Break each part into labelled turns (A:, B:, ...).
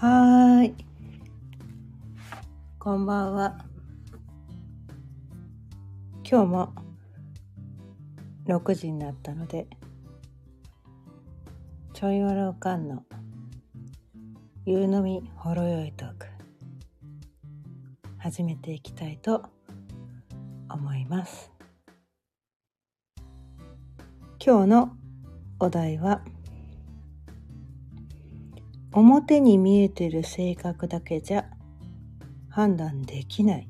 A: はい。こんばんは。今日も6時になったので、ちょいわらおかんの夕飲みほろよいトーク、始めていきたいと思います。今日のお題は、表に見えてる性格だけじゃ判断できない。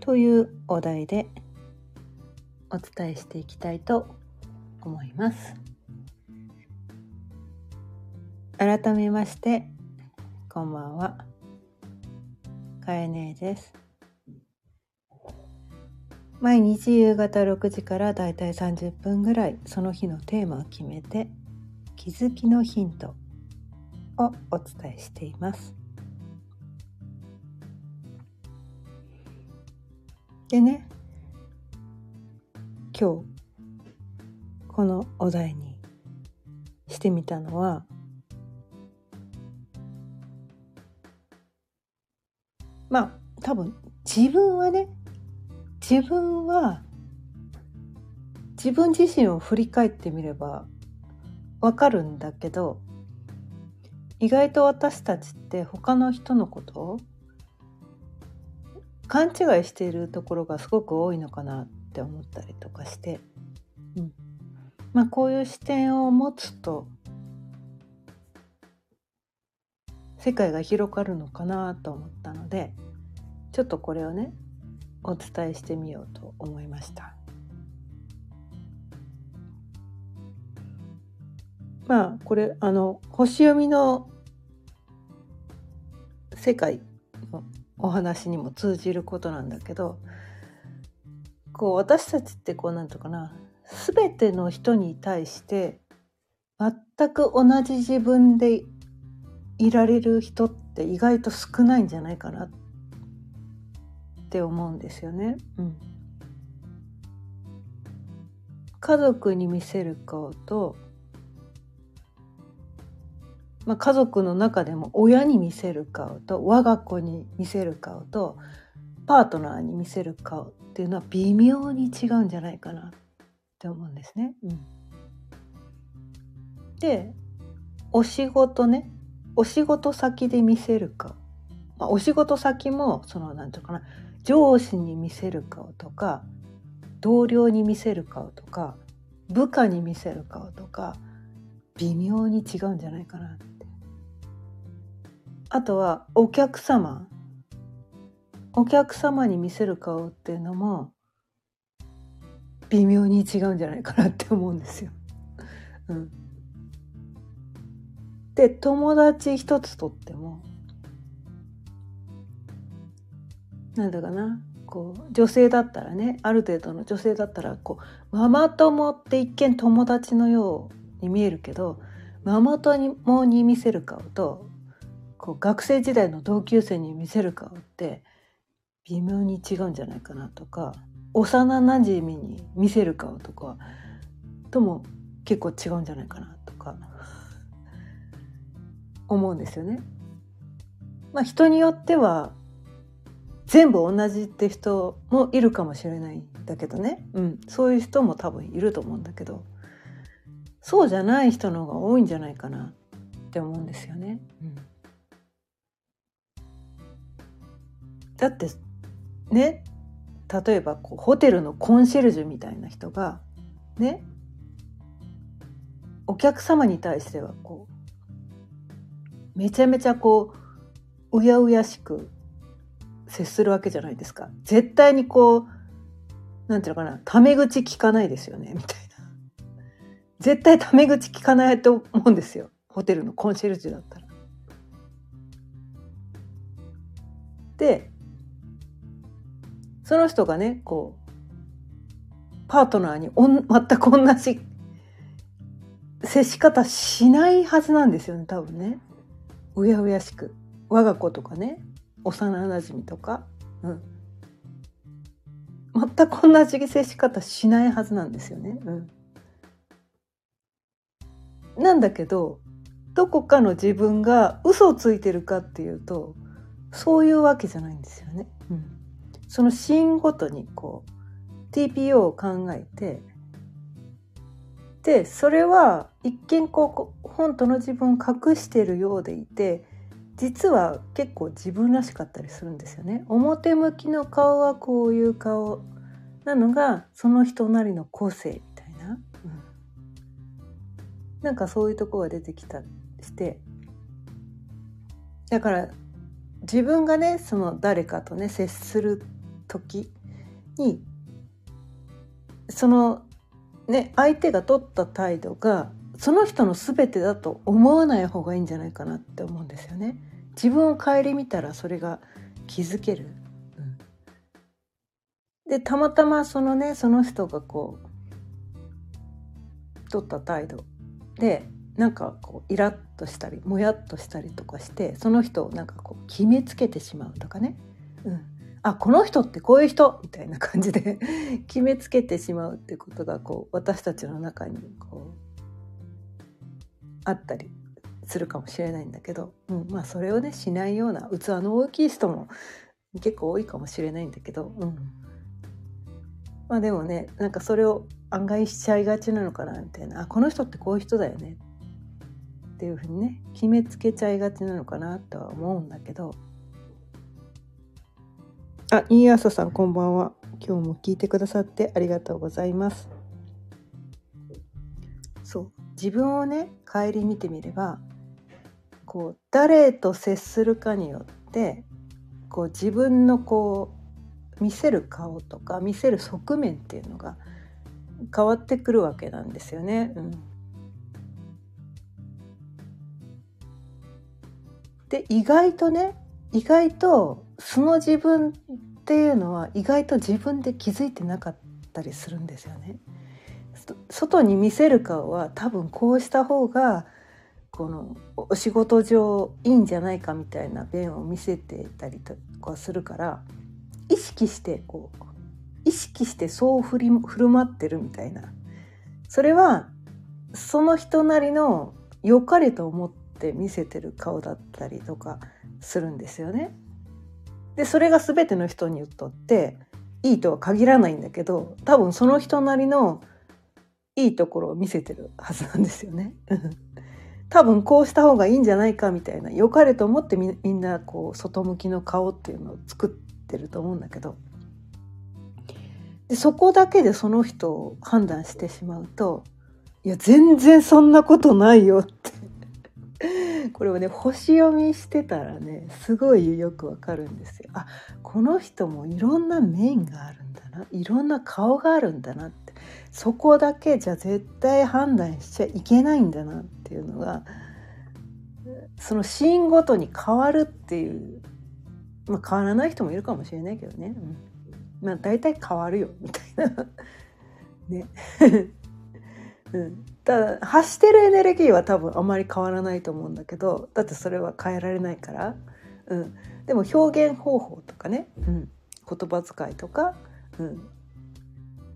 A: というお題でお伝えしていきたいと思います。改めましてこんばんは。かえねえです。毎日夕方6時からだいたい30分ぐらいその日のテーマを決めて気づきのヒントをお伝えしています。でね今日このお題にしてみたのはまあ多分自分はね自分は自分自身を振り返ってみればわかるんだけど意外と私たちって他の人のことを勘違いしているところがすごく多いのかなって思ったりとかして、うんまあ、こういう視点を持つと世界が広がるのかなと思ったのでちょっとこれをねお伝えしてみようと思いました。まあこれあの星読みの世界のお話にも通じることなんだけどこう私たちってこうなんとかな全ての人に対して全く同じ自分でいられる人って意外と少ないんじゃないかなって思うんですよね。うん、家族に見せる顔とまあ、家族の中でも親に見せる顔と我が子に見せる顔とパートナーに見せる顔っていうのは微妙に違うんじゃないかなって思うんですね。うん、でお仕事ねお仕事先で見せる顔、まあ、お仕事先もその何て言うかな上司に見せる顔とか同僚に見せる顔とか部下に見せる顔とか微妙に違うんじゃないかなって。あとはお客様お客様に見せる顔っていうのも微妙に違うんじゃないかなって思うんですよ。うん、で友達一つとってもなんだかなこう女性だったらねある程度の女性だったらこうママ友って一見友達のように見えるけどママ友に見せる顔とこう学生時代の同級生に見せる顔って微妙に違うんじゃないかなとか幼なじみに見せる顔とかとも結構違うんじゃないかなとか思うんですよね。まあ人によっては全部同じって人もいるかもしれないんだけどね、うん、そういう人も多分いると思うんだけどそうじゃない人の方が多いんじゃないかなって思うんですよね。うんだってね例えばこうホテルのコンシェルジュみたいな人がねお客様に対してはこうめちゃめちゃこううやうやしく接するわけじゃないですか絶対にこうなんていうのかなタメ口聞かないですよねみたいな絶対タメ口聞かないと思うんですよホテルのコンシェルジュだったら。でその人がねこうパートナーにおん全く同じ接し方しないはずなんですよね多分ね。うやうやしく。我が子とかね。幼なじみとか、うん、全く同じ接し方しないはずなんですよね。うん、なんだけどどこかの自分が嘘をついてるかっていうとそういうわけじゃないんですよね。うん、そのシーンごとにこう TPO を考えてでそれは一見こう本当の自分を隠してるようでいて実は結構自分らしかったりするんですよね。表向きの顔はこういう顔なのがその人なりの個性みたいな、うん、なんかそういうとこが出てきたして。だから自分がねその誰かとね接する時にそのね相手が取った態度がその人の全てだと思わない方がいいんじゃないかなって思うんですよね。自分を顧みたらそれが気づける。うん、でたまたまそのねその人がこう取った態度でなんかこうイラッとしたりもやっとしたりとかしてその人をなんかこう決めつけてしまうとかね、うん、あこの人ってこういう人？みたいな感じで 決めつけてしまうってことがこう私たちの中にこうあったりするかもしれないんだけど、うん、まあそれをねしないような器の大きい人も結構多いかもしれないんだけど、うん、まあでもねなんかそれを案外しちゃいがちなのかなみたいな。あこの人ってこういう人だよね。っていうふうにね決めつけちゃいがちなのかなとは思うんだけどあいい朝さんこんばんは。今日も聞いてくださってありがとうございます。そう。自分をね顧みてみればこう誰と接するかによってこう自分のこう見せる顔とか見せる側面っていうのが変わってくるわけなんですよね。うん、で意外とね意外とその自分っていうのは意外と自分で気づいてなかったりするんですよね。外に見せる顔は多分こうした方がこのお仕事上いいんじゃないかみたいな弁を見せてたりとかするから意識してこう意識してそう振り振る舞ってるみたいなそれはその人なりの良かれと思って見せてる顔だったりとかするんですよね。でそれが全ての人にとっていいとは限らないんだけど多分その人なりのいいところを見せてるはずなんですよね。多分こうした方がいいんじゃないかみたいな良かれと思ってみんなこう外向きの顔っていうのを作ってると思うんだけどでそこだけでその人を判断してしまうといや全然そんなことないよって これをね星読みしてたらねすごいよくわかるんですよ。あこの人もいろんな面があるんだな。いろんな顔があるんだなって。そこだけじゃ絶対判断しちゃいけないんだなっていうのがそのシーンごとに変わるっていうまあ変わらない人もいるかもしれないけどね、うん、まあ大体変わるよみたいな。ね。うん、だ発してるエネルギーは多分あまり変わらないと思うんだけどだってそれは変えられないから、うん、でも表現方法とかね、うん、言葉遣いとか、うん、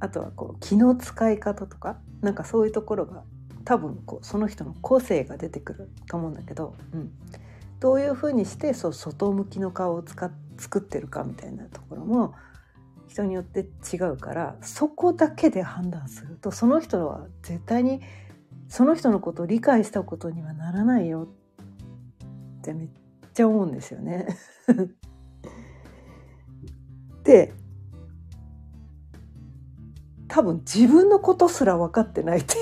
A: あとはこう気の使い方とか。なんかそういうところが多分こうその人の個性が出てくると思うんだけど、うん、どういうふうにしてそう外向きの顔を使っ作ってるかみたいなところも人によって違うからそこだけで判断するとその人は絶対にその人のことを理解したことにはならないよってめっちゃ思うんですよね。で多分自分のことすら分かってないって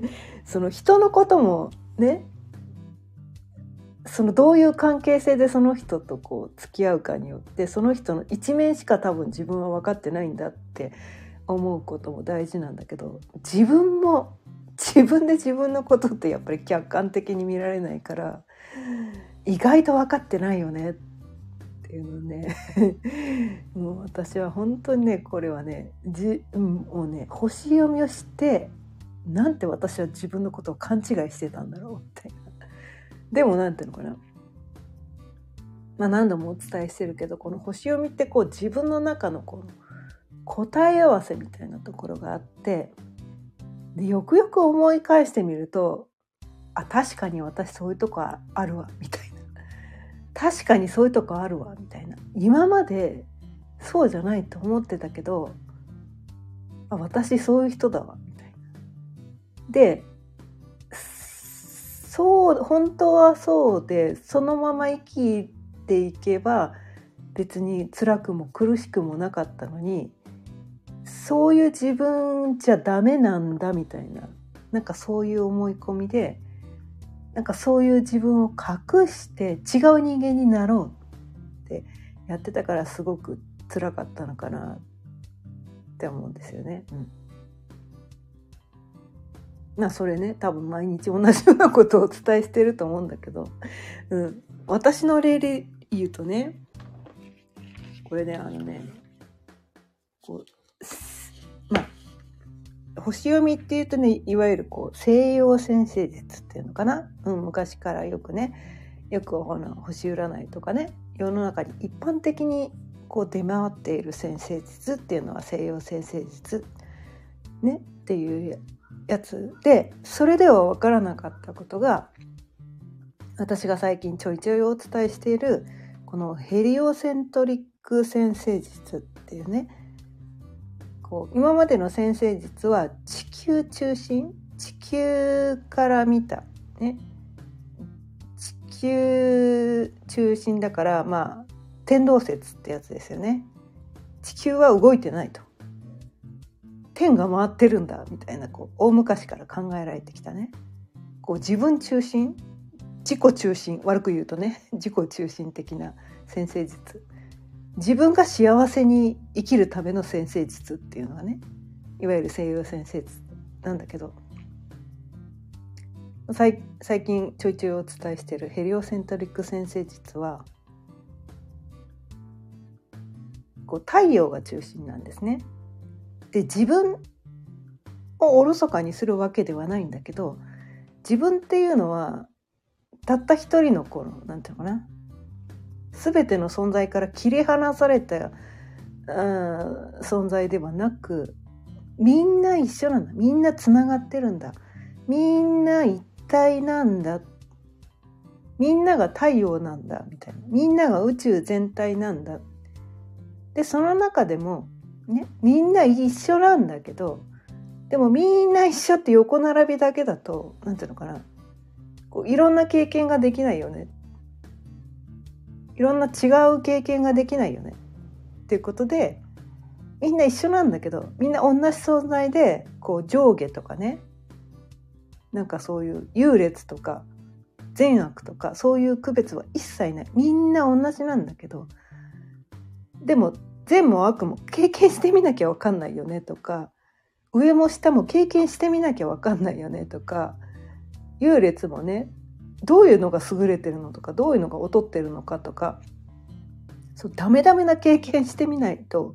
A: その人のこともねそのどういう関係性でその人とこう付き合うかによってその人の一面しか多分自分は分かってないんだって思うことも大事なんだけど自分も 自分で自分のことってやっぱり客観的に見られないから意外と分かってないよねっていうのね。もう私は本当にねこれはねじ、もうね星読みをしてなんて私は自分のことを勘違いしてたんだろうって。でも何ていうのかな。まあ何度もお伝えしてるけどこの星読みってこう自分の中のこの答え合わせみたいなところがあってでよくよく思い返してみるとあ確かに私そういうとこあるわみたいな確かにそういうとこあるわみたいな今までそうじゃないと思ってたけどあ私そういう人だわみたいな。でそう本当はそうでそのまま生きていけば別に辛くも苦しくもなかったのにそういう自分じゃダメなんだみたいななんかそういう思い込みでなんかそういう自分を隠して違う人間になろうってやってたからすごく辛かったのかなって思うんですよね。うんまあそれね多分毎日同じようなことをお伝えしてると思うんだけど、うん、私の例で言うとねこれねあのねこう星読みっていうとねいわゆるこう西洋先生術っていうのかな、うん、昔からよくねよくあの星占いとかね世の中に一般的にこう出回っている先生術っていうのは西洋先生術、ね、っていうやつでそれでは分からなかったことが私が最近ちょいちょいお伝えしているこのヘリオセントリック先生術っていうねこう今までの先生術は地球中心？地球から見た。ね。地球中心だからまあ天動説ってやつですよね。地球は動いてないと。天が回ってるんだみたいなこう大昔から考えられてきたね。こう自分中心？自己中心？悪く言うとね。自己中心的な先生術。自分が幸せに生きるための先生術っていうのはねいわゆる西洋先生術なんだけど最近ちょいちょいお伝えしているヘリオセントリック先生術はこう太陽が中心なんですね。で自分をおろそかにするわけではないんだけど自分っていうのはたった一人のこのなんていうのかな全ての存在から切り離された、うん、存在ではなくみんな一緒なんだ。みんなつながってるんだ。みんな一体なんだ。みんなが太陽なんだ。みたいな。みんなが宇宙全体なんだ。でその中でもねみんな一緒なんだけどでもみんな一緒って横並びだけだと何ていうのかな。こういろんな経験ができないよね。いろんな違う経験ができないよね。っていうことでみんな一緒なんだけどみんな同じ存在でこう上下とかねなんかそういう優劣とか善悪とかそういう区別は一切ない。みんな同じなんだけどでも善も悪も経験してみなきゃ分かんないよねとか上も下も経験してみなきゃ分かんないよねとか優劣もねどういうのが優れてるのとかどういうのが劣ってるのかとかそうダメダメな経験してみないと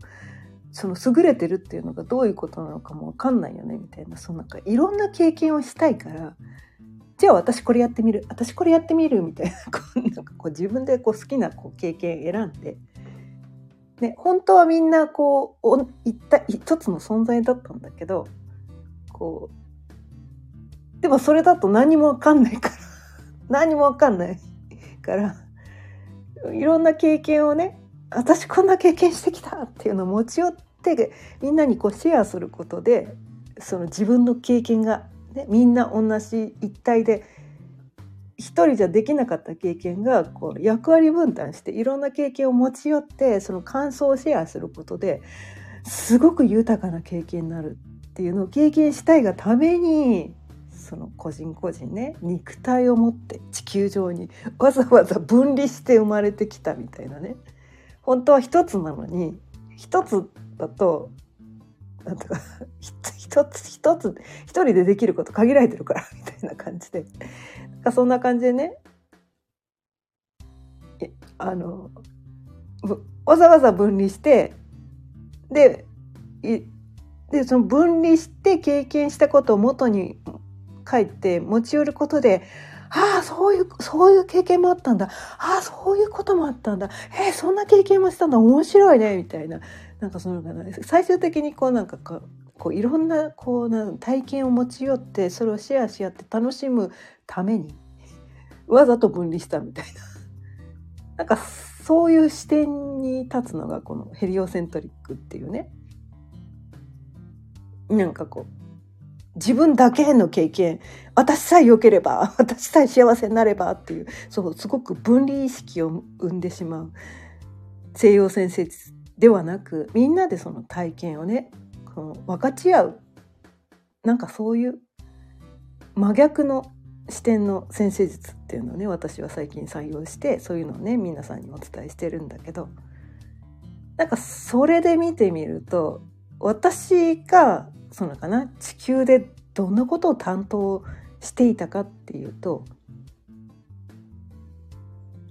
A: その優れてるっていうのがどういうことなのかも分かんないよねみたいなそのなんかいろんな経験をしたいからじゃあ私これやってみる私これやってみるみたいな こうなんかこう自分でこう好きなこう経験選んでね、本当はみんなこうお一体一つの存在だったんだけどこうでもそれだと何も分かんないから何も分かんない。からいろんな経験をね私こんな経験してきたっていうのを持ち寄ってみんなにこうシェアすることでその自分の経験が、ね、みんな同じ一体で一人じゃできなかった経験がこう役割分担していろんな経験を持ち寄ってその感想をシェアすることですごく豊かな経験になるっていうのを経験したいがためにその個人個人ね肉体を持って地球上にわざわざ分離して生まれてきたみたいなね。本当は一つなのに一つだとなんとか 一つ一つ一人でできること限られてるから みたいな感じで。そんな感じでねあのわざわざ分離してででその分離して経験したことを元に帰って持ち寄ることでああそういうそういう経験もあったんだ。ああそういうこともあったんだ。えー、そんな経験もしたんだ。面白いね。みたいな。なんかその最終的にこうなんかここういろんなこうな体験を持ち寄ってそれをシェアし合って楽しむために わざと分離したみたいな。なんかそういう視点に立つのがこのヘリオセントリックっていうね。なんかこう自分だけの経験。私さえ良ければ 私さえ幸せになればっていうそうすごく分離意識を生んでしまう。西洋先生ではなくみんなでその体験をねこの分かち合う。なんかそういう真逆の視点の先生術っていうのをね私は最近採用してそういうのをね皆さんにお伝えしてるんだけど。なんかそれで見てみると私がそのかな？地球でどんなことを担当していたかっていうと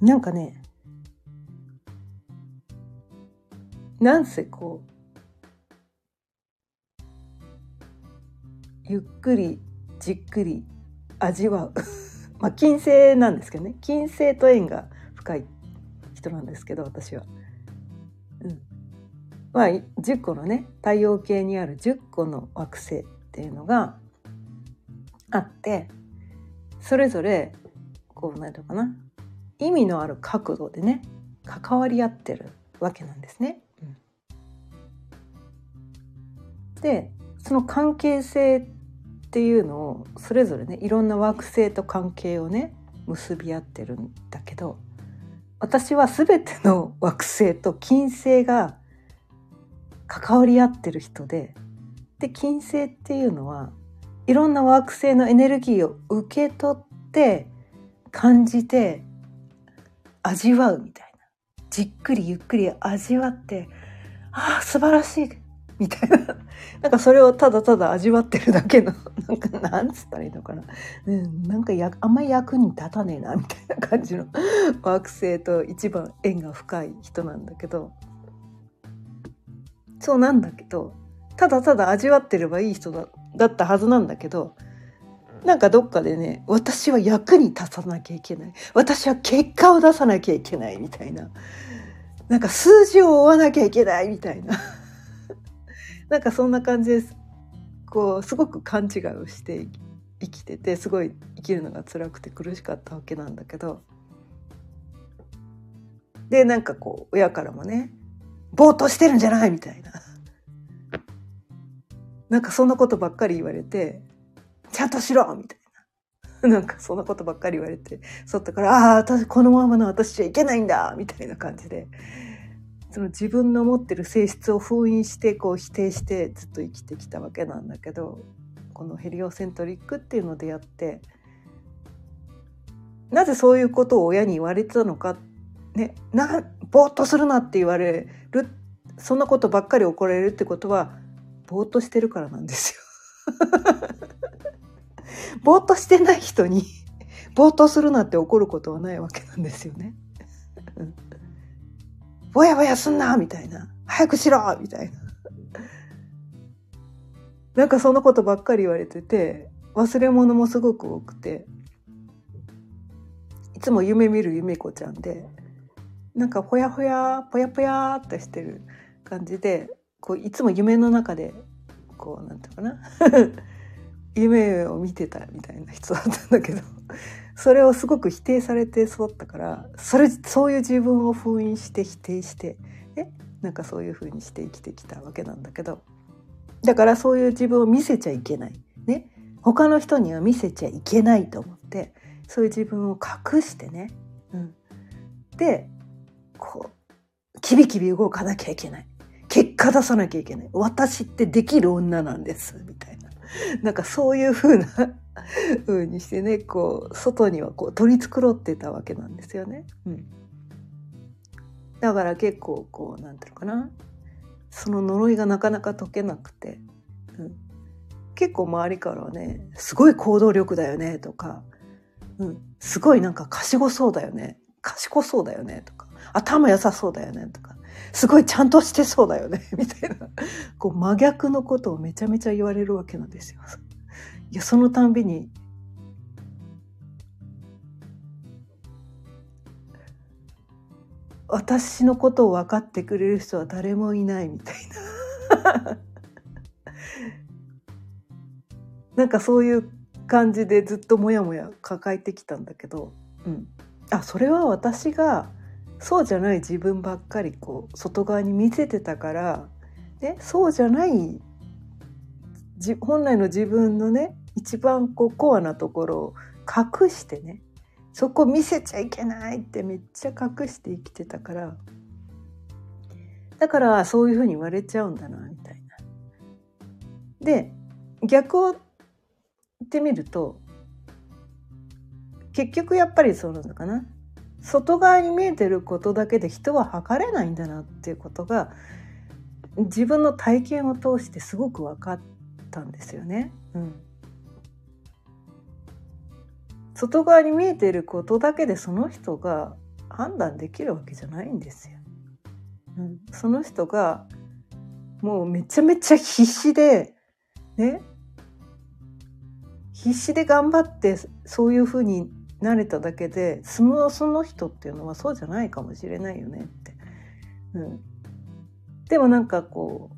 A: なんかねなんせこうゆっくりじっくり味わう。まあ金星なんですけどね。金星と縁が深い人なんですけど私は。まあ、10個のね太陽系にある10個の惑星っていうのがあってそれぞれこう何て言うかな意味のある角度でね関わり合ってるわけなんですね。でその関係性っていうのをそれぞれねいろんな惑星と関係をね結び合ってるんだけど私は全ての惑星と金星が関わり合ってる人でで金星っていうのはいろんな惑星のエネルギーを受け取って感じて味わうみたいな。じっくりゆっくり味わってああ素晴らしいみたいな。なんかそれをただただ味わってるだけの なんかなんつったらいいのかな、うん、なんかやあんまり役に立たねえなみたいな感じの惑星と一番縁が深い人なんだけど。そうなんだけどただただ味わってればいい人だだったはずなんだけどなんかどっかでね私は役に立たなきゃいけない。私は結果を出さなきゃいけないみたいな。なんか数字を追わなきゃいけないみたいな。なんかそんな感じです。こうすごく勘違いをして生きててすごい生きるのが辛くて苦しかったわけなんだけど。でなんかこう親からもねぼーっとしてるんじゃないみたいな。なんかそんなことばっかり言われてちゃんとしろみたいな。なんかそんなことばっかり言われて外からああ私このままの私じゃいけないんだみたいな感じで。その自分の持ってる性質を封印してこう否定してずっと生きてきたわけなんだけどこのヘリオセントリックっていうのでやってなぜそういうことを親に言われてたのかねなぼーっとするなって言われるそんなことばっかり怒られるってことはぼーっとしてるからなんですよ。ぼーっとしてない人にぼーっとするなって怒ることはないわけなんですよね。ぼやぼやすんなみたいな。早くしろみたいな。なんかそんなことばっかり言われてて、忘れ物もすごく多くて、いつも夢見る夢子ちゃんで、なんかほやほや、ぽやぽやっとしてる感じで、こういつも夢の中で、こう、なんていうかな？夢を見てたみたいな人だったんだけどそれをすごく否定されて育ったからそれそういう自分を封印して否定してねなんかそういう風にして生きてきたわけなんだけどだからそういう自分を見せちゃいけない。ね？他の人には見せちゃいけないと思ってそういう自分を隠してね、うん、でこうキビキビ動かなきゃいけない。結果出さなきゃいけない。私ってできる女なんです。みたいな。なんかそういう風な風にしてねこう外にはこう取り繕ってたわけなんですよね。うん、だから結構こうなんていうのかな。その呪いがなかなか解けなくて、うん、結構周りからはね「すごい行動力だよね」とか、うん「すごいなんか賢そうだよね」「賢そうだよね」とか「頭良さそうだよね」とか。すごいちゃんとしてそうだよね みたいな。こう真逆のことをめちゃめちゃ言われるわけなんですよ。いやそのたんびに私のことを分かってくれる人は誰もいないみたいな。なんかそういう感じでずっとモヤモヤ抱えてきたんだけど、うん、あそれは私がそうじゃない自分ばっかりこう外側に見せてたから、ね、そうじゃない本来の自分のね一番こうコアなところを隠してねそこ見せちゃいけないってめっちゃ隠して生きてたからだからそういうふうに言われちゃうんだなみたいな。で逆を言ってみると結局やっぱりそうなのかな外側に見えてることだけで人は測れないんだなっていうことが自分の体験を通してすごく分かったんですよね。うん、外側に見えてることだけでその人が判断できるわけじゃないんですよ。うん、その人がもうめちゃめちゃ必死でね必死で頑張ってそういうふうになれただけでそのその人っていうのはそうじゃないかもしれないよねって。うん、でもなんかこ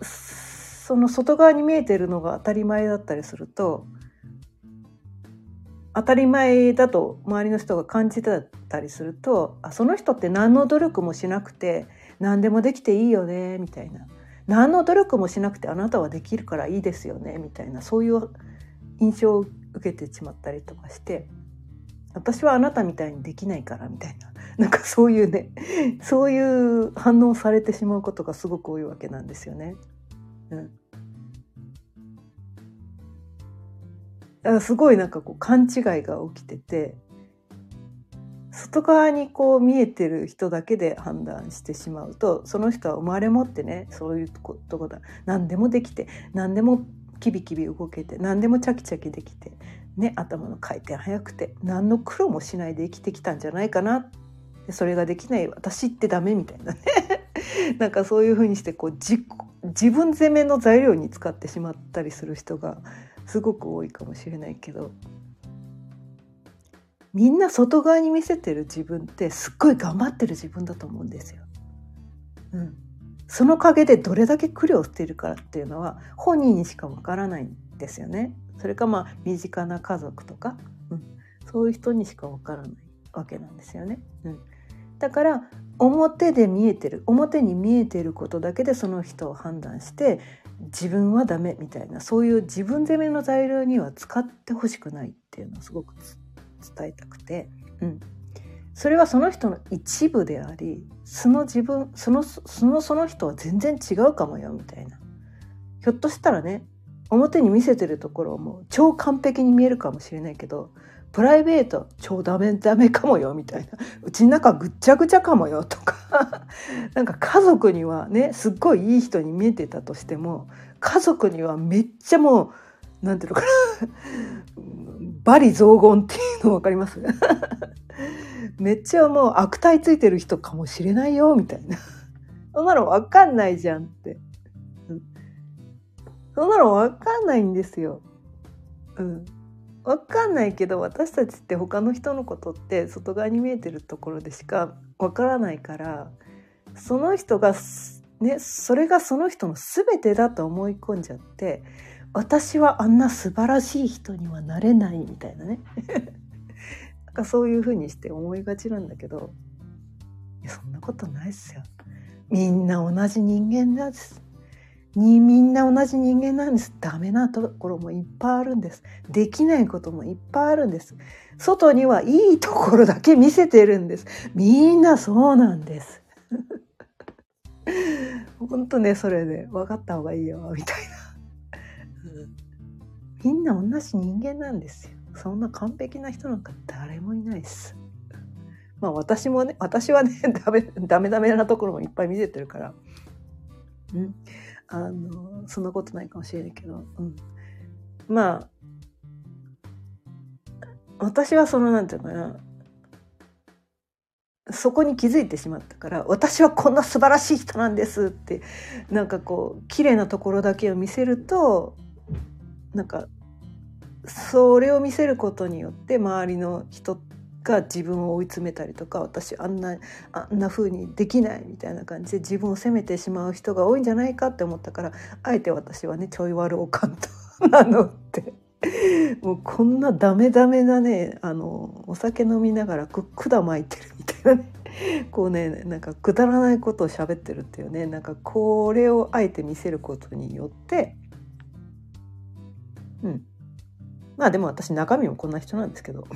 A: うその外側に見えてるのが当たり前だったりすると当たり前だと周りの人が感じてたりするとあその人って何の努力もしなくて何でもできていいよねみたいな何の努力もしなくてあなたはできるからいいですよねみたいなそういう印象を受けてしまったりとかして私はあなたみたいにできないからみたいな なんかそういうねそういう反応されてしまうことがすごく多いわけなんですよね。うん、だからすごいなんかこう勘違いが起きてて外側にこう見えてる人だけで判断してしまうとその人は生まれ持ってねそういうとこだ何でもできて何でもキビキビ動けて何でもチャキチャキできて、ね、頭の回転速くて何の苦労もしないで生きてきたんじゃないかな。それができない私ってダメみたいなね。なんかそういうふうにしてこう自自分責めの材料に使ってしまったりする人がすごく多いかもしれないけど。みんな外側に見せてる自分ってすっごい頑張ってる自分だと思うんですよ。うん、その陰でどれだけ苦労しているかっていうのは本人にしかわからないんですよね。それかまあ身近な家族とか、うん、そういう人にしかわからないわけなんですよね。うん、だから表で見えてる表に見えてることだけでその人を判断して自分はダメみたいなそういう自分責めの材料には使ってほしくないっていうのをすごく伝えたくて、うん、それはその人の一部でありその自分そのそのその人は全然違うかもよみたいな。ひょっとしたらね表に見せてるところも超完璧に見えるかもしれないけどプライベート超ダメダメかもよみたいな。うちの中ぐっちゃぐちゃかもよとか。なんか家族にはねすっごいいい人に見えてたとしても家族にはめっちゃもうなんていうのかな。罵詈雑言っていうの分かります？めっちゃもう悪態ついてる人かもしれないよみたいな。そんなの分かんないじゃんって、そんなの分かんないんですよ。うん、分かんないけど私たちって他の人のことって外側に見えてるところでしか分からないからその人がねそれがその人の全てだと思い込んじゃって私はあんな素晴らしい人にはなれないみたいなね なんかそういうふうにして思いがちなんだけどいやそんなことないっすよ。みんな同じ人間なんです。にみんな同じ人間なんです。ダメなところもいっぱいあるんです。できないこともいっぱいあるんです。外にはいいところだけ見せてるんです。みんなそうなんです。本当ね、それで、分かった方がいいよ、みたいな。みんな同じ人間なんですよ。そんな完璧な人なんか誰もいないです。まあ私もね、私はね、ダメ、ダメダメなところもいっぱい見せてるから、うん、あの、そんなことないかもしれないけど、うん。まあ、私はその、なんていうかな、そこに気づいてしまったから私はこんな素晴らしい人なんですってなんかこう綺麗なところだけを見せるとなんかそれを見せることによって周りの人が自分を追い詰めたりとか私あんなあんな風にできないみたいな感じで自分を責めてしまう人が多いんじゃないかって思ったからあえて私はねちょい悪おかんと。なのってもうこんなダメダメなねあのお酒飲みながらく管巻いてるみたいなね。こうねなんかくだらないことを喋ってるっていうね。なんかこれをあえて見せることによってうん。まあでも私中身もこんな人なんですけど。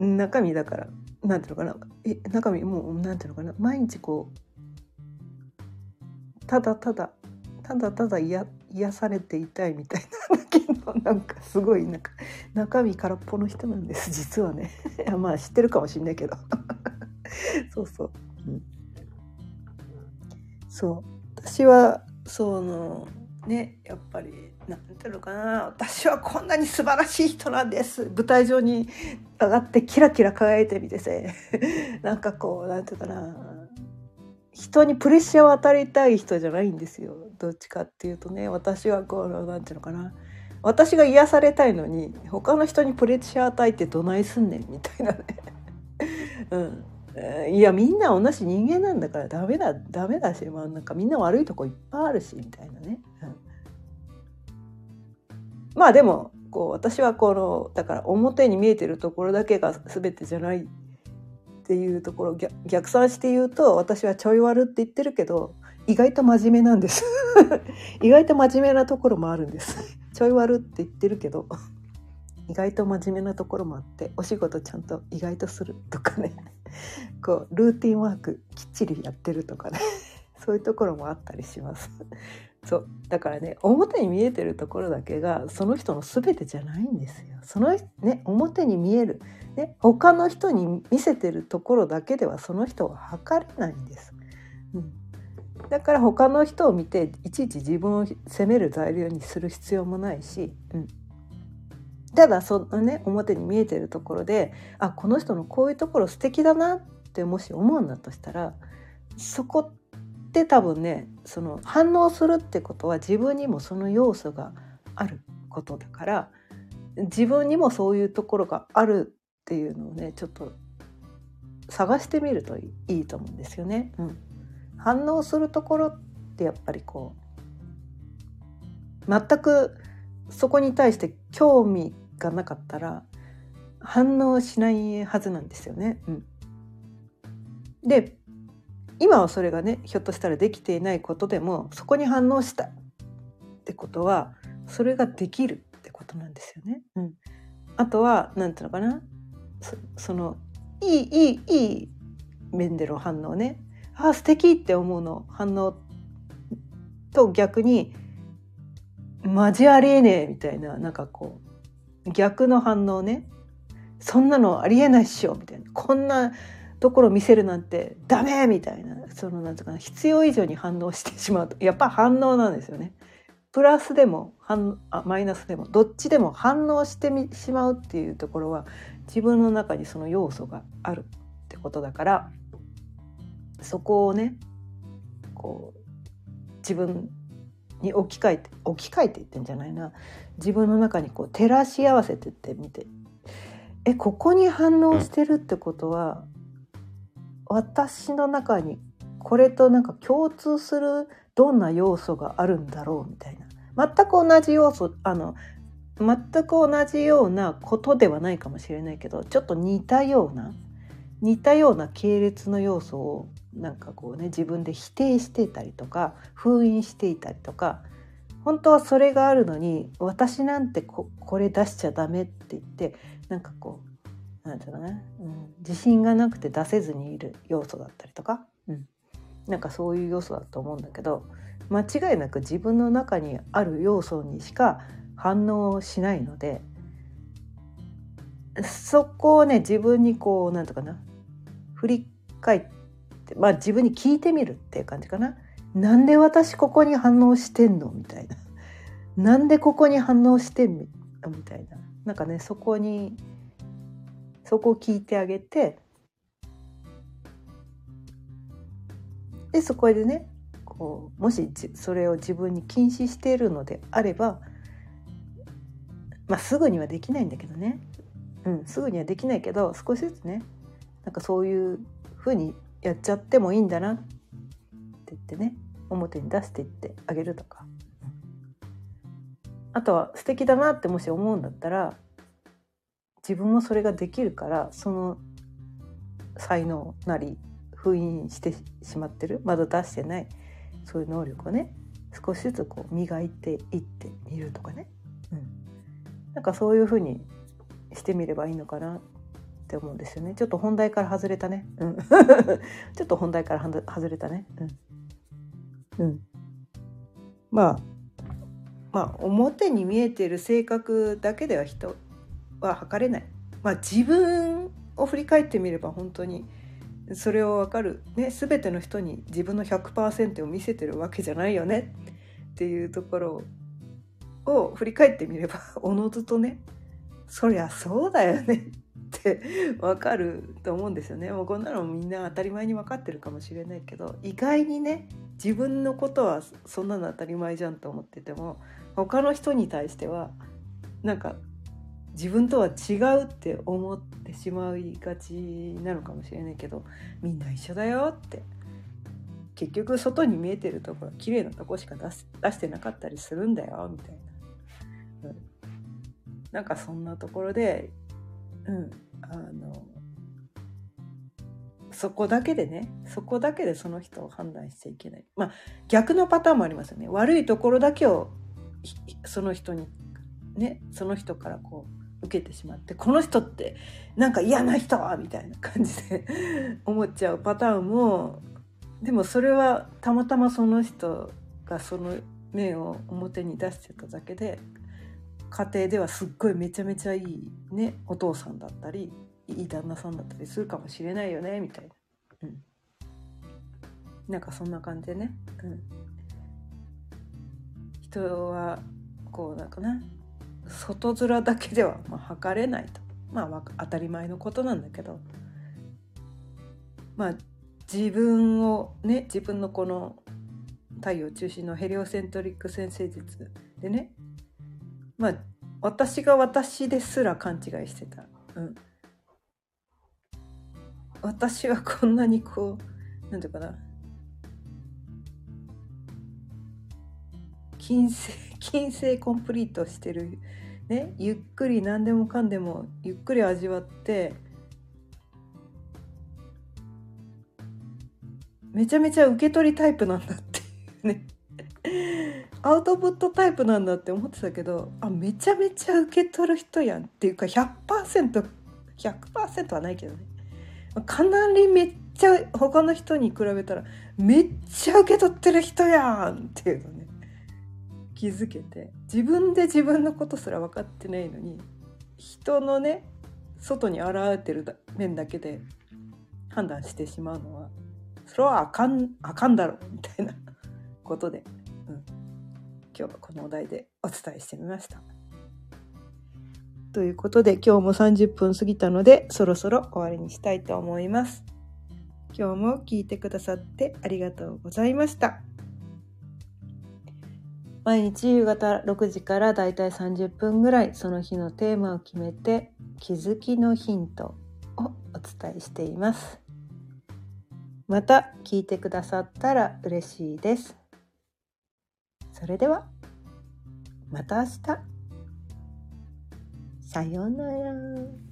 A: うん、中身だからなんていうのかな。え中身もうなんていうのかな。毎日こうただただただただ癒癒されていたいみたいなだけどなんかすごいなんか中身空っぽの人なんです実はね。い やまあ知ってるかもしんないけど。そうそう、うん、そう。私はそのねやっぱりなんていうのかな私はこんなに素晴らしい人なんです。舞台上に上がってキラキラ輝いてみてせ。なんかこうなんていうかな人にプレッシャーを与えたい人じゃないんですよ。どっちかっていうとね私はこうなんていうのかな。私が癒されたいのに他の人にプレッシャー与えてどないすんねんみたいなね。うん。いやみんな同じ人間なんだからダメだダメだし、まあ、なんかみんな悪いとこいっぱいあるしみたいなね、うん、まあでもこう私はこのだから表に見えてるところだけが全てじゃないっていうところ逆算して言うと私はちょい悪って言ってるけど意外と真面目なんです。意外と真面目なところもあるんです。ちょい悪って言ってるけど。意外と真面目なところもあってお仕事ちゃんと意外とするとかね。こうルーティンワークきっちりやってるとかね。そういうところもあったりします。そう。だからね表に見えてるところだけがその人の全てじゃないんですよ。そのね表に見える。ね、他の人に見せてるところだけではその人は測れないんです。うん、だから他の人を見ていちいち自分を責める材料にする必要もないし、うん、ただそのね表に見えてるところであこの人のこういうところ素敵だなってもし思うんだとしたらそこって多分ねその反応するってことは自分にもその要素があることだから自分にもそういうところがあるっていうのをねちょっと探してみるといいと思うんですよね。うん、反応するところってやっぱりこう全くそこに対して興味がなかったら反応しないはずなんですよね。うん、で今はそれがねひょっとしたらできていないことでもそこに反応したってことはそれができるってことなんですよね。うん、あとは何ていうのかなそのいいいいいい面での反応ねあ素敵って思うの反応と逆に交わりえねえみたいななんかこう逆の反応ね。そんなのありえないっしょ。みたいな。こんなところ見せるなんてダメみたいな。そのなんとか必要以上に反応してしまうと。やっぱ反応なんですよね。プラスでも反あマイナスでもどっちでも反応してみしまうっていうところは自分の中にその要素があるってことだからそこをねこう自分に置き換えて置き換えていってんじゃないな。自分の中にこう照らし合わせてってみて。えここに反応してるってことは私の中にこれとなんか共通するどんな要素があるんだろうみたいな。全く同じ要素あの全く同じようなことではないかもしれないけどちょっと似たような似たような系列の要素をなんかこうね自分で否定していたりとか封印していたりとか本当はそれがあるのに私なんてここれ出しちゃダメって言ってなんかこうなんていうかな、うん、自信がなくて出せずにいる要素だったりとか、うん、なんかそういう要素だと思うんだけど間違いなく自分の中にある要素にしか反応しないのでそこをね自分にこうなんとかな振り返ってまあ自分に聞いてみるっていう感じかな。なんで私ここに反応してんのみたいな。なんでここに反応してんみたいな。なんかねそこにそこを聞いてあげてでそこでねこうもしそれを自分に禁止しているのであればまあすぐにはできないんだけどね、うん、すぐにはできないけど少しずつねなんかそういうふうにやっちゃってもいいんだなって言ってね表に出していってあげるとか、あとは素敵だなってもし思うんだったら自分もそれができるからその才能なり封印してしまってるまだ出してないそういう能力をね少しずつこう磨いていってみるとかね、うん、なんかそういうふうにしてみればいいのかな。って思うんですよね。ちょっと本題から外れたね、うん、ちょっと本題から外れたね。うん、うん、まあまあ表に見えてる性格だけでは人は測れない。まあ自分を振り返ってみれば本当にそれを分かる、ね、全ての人に自分の100%を見せてるわけじゃないよねっていうところを振り返ってみれば おのずとねそりゃそうだよねって分かると思うんですよね。もうこんなのみんな当たり前に分かってるかもしれないけど意外にね自分のことはそんなの当たり前じゃんと思ってても他の人に対してはなんか自分とは違うって思ってしまいがちなのかもしれないけどみんな一緒だよって結局外に見えてるところ綺麗なとこしか出す出してなかったりするんだよみたいな、うん、なんかそんなところでうん。あのそこだけでねそこだけでその人を判断しちゃいけない。まあ逆のパターンもありますよね。悪いところだけをその人にねその人からこう受けてしまってこの人ってなんか嫌な人みたいな感じで 思っちゃうパターンもでもそれはたまたまその人がその面を表に出してただけで家庭ではすっごいめちゃめちゃいいねお父さんだったりいい旦那さんだったりするかもしれないよねみたいな、うん、なんかそんな感じでね、うん、人はこうなんかな外面だけではまあ測れないと。まあ当たり前のことなんだけど。まあ自分をね自分のこの太陽中心のヘリオセントリック先生術でねまあ私が私ですら勘違いしてた。うん、私はこんなにこう何て言うかな。金星 金星コンプリートしてる。ね、ゆっくり何でもかんでもゆっくり味わってめちゃめちゃ受け取りタイプなんだっていうね。アウトプットタイプなんだって思ってたけどあめちゃめちゃ受け取る人やんっていうか 100%100% 100%はないけどね。かなりめっちゃ他の人に比べたらめっちゃ受け取ってる人やんっていうのね。気づけて。自分で自分のことすら分かってないのに人のね外に現れてる面だけで判断してしまうのはそれはあかんあかんだろみたいなことで、今日はこのお題でお伝えしてみました。ということで今日も30分過ぎたのでそろそろ終わりにしたいと思います。今日も聞いてくださってありがとうございました。毎日夕方6時からだいたい30分ぐらいその日のテーマを決めて気づきのヒントをお伝えしていますまた聞いてくださったら嬉しいですそれではまた明日さようなら。